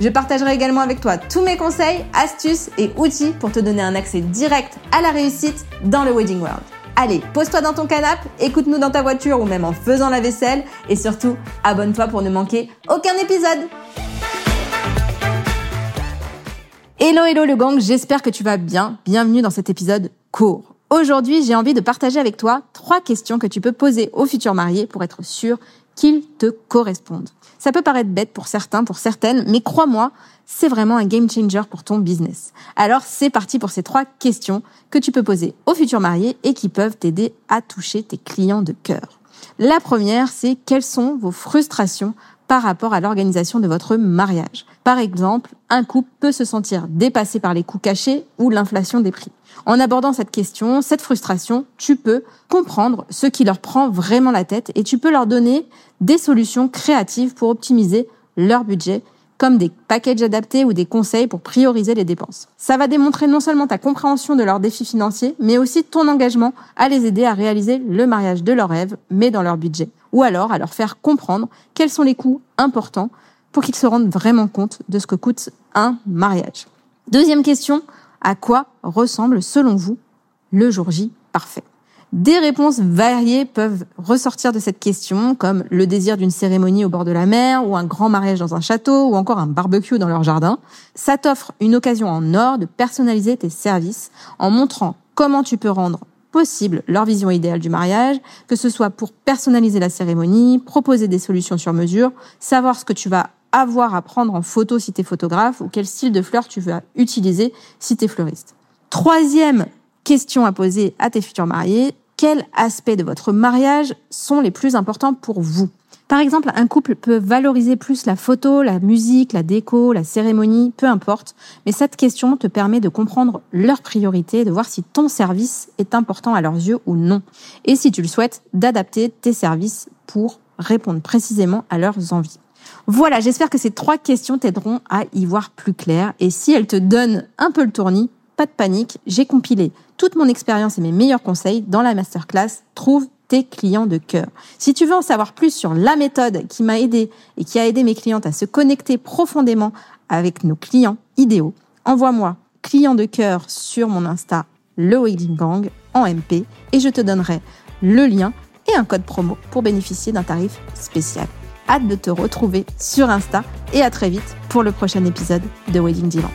Je partagerai également avec toi tous mes conseils, astuces et outils pour te donner un accès direct à la réussite dans le Wedding World. Allez, pose-toi dans ton canapé, écoute-nous dans ta voiture ou même en faisant la vaisselle et surtout, abonne-toi pour ne manquer aucun épisode. Hello hello le gang, j'espère que tu vas bien. Bienvenue dans cet épisode court. Aujourd'hui, j'ai envie de partager avec toi trois questions que tu peux poser aux futurs mariés pour être sûr qu'ils te correspondent. Ça peut paraître bête pour certains, pour certaines, mais crois-moi, c'est vraiment un game changer pour ton business. Alors c'est parti pour ces trois questions que tu peux poser aux futurs mariés et qui peuvent t'aider à toucher tes clients de cœur. La première, c'est quelles sont vos frustrations par rapport à l'organisation de votre mariage? Par exemple, un couple peut se sentir dépassé par les coûts cachés ou l'inflation des prix. En abordant cette question, cette frustration, tu peux comprendre ce qui leur prend vraiment la tête et tu peux leur donner des solutions créatives pour optimiser leur budget comme des packages adaptés ou des conseils pour prioriser les dépenses. Ça va démontrer non seulement ta compréhension de leurs défis financiers, mais aussi ton engagement à les aider à réaliser le mariage de leurs rêves, mais dans leur budget ou alors à leur faire comprendre quels sont les coûts importants pour qu'ils se rendent vraiment compte de ce que coûte un mariage. Deuxième question, à quoi ressemble selon vous le jour J parfait? Des réponses variées peuvent ressortir de cette question, comme le désir d'une cérémonie au bord de la mer, ou un grand mariage dans un château, ou encore un barbecue dans leur jardin. Ça t'offre une occasion en or de personnaliser tes services en montrant comment tu peux rendre possible leur vision idéale du mariage, que ce soit pour personnaliser la cérémonie, proposer des solutions sur mesure, savoir ce que tu vas avoir à prendre en photo si tu es photographe ou quel style de fleurs tu vas utiliser si tu fleuriste. Troisième question à poser à tes futurs mariés, quels aspects de votre mariage sont les plus importants pour vous? Par exemple, un couple peut valoriser plus la photo, la musique, la déco, la cérémonie, peu importe, mais cette question te permet de comprendre leurs priorités, de voir si ton service est important à leurs yeux ou non. Et si tu le souhaites, d'adapter tes services pour répondre précisément à leurs envies. Voilà, j'espère que ces trois questions t'aideront à y voir plus clair. Et si elles te donnent un peu le tournis, pas de panique, j'ai compilé toute mon expérience et mes meilleurs conseils dans la masterclass Trouve tes clients de cœur. Si tu veux en savoir plus sur la méthode qui m'a aidé et qui a aidé mes clientes à se connecter profondément avec nos clients idéaux, envoie-moi client de cœur sur mon Insta, le Wedding Gang en MP et je te donnerai le lien et un code promo pour bénéficier d'un tarif spécial. Hâte de te retrouver sur Insta et à très vite pour le prochain épisode de Wedding Divan.